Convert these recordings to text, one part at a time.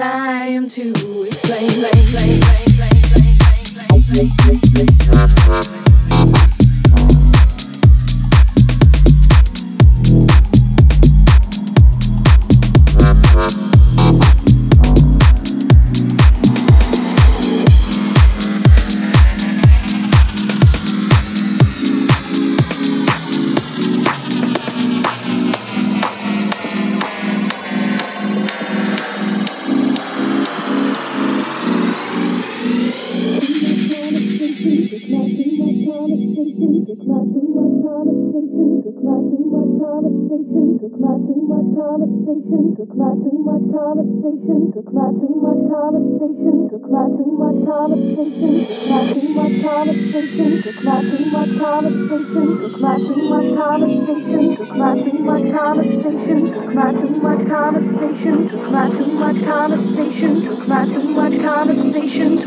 time to explain. conversation, took my too much conversation, took my too much conversation, took my too much conversation, took my too much conversation, took my too much conversation, took my too much conversation, took my too much conversation, took my too much conversation, took my too much conversation, took my too much conversation, took my too much conversation, took my too much conversation, took my too much conversation,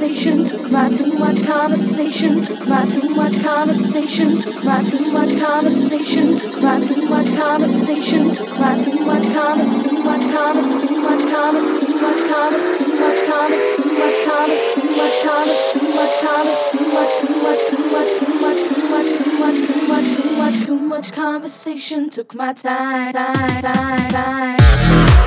conversation, took my too much conversation, took my too much conversation, took my too much conversation, took my too much conversation, took my too much conversation, much conversation, much conversation, much conversation, much conversation, much conversation, much conversation, much conversation, much too much, too much, too much, too much, too much, too much, too much, too much conversation, took my time, time, time, time.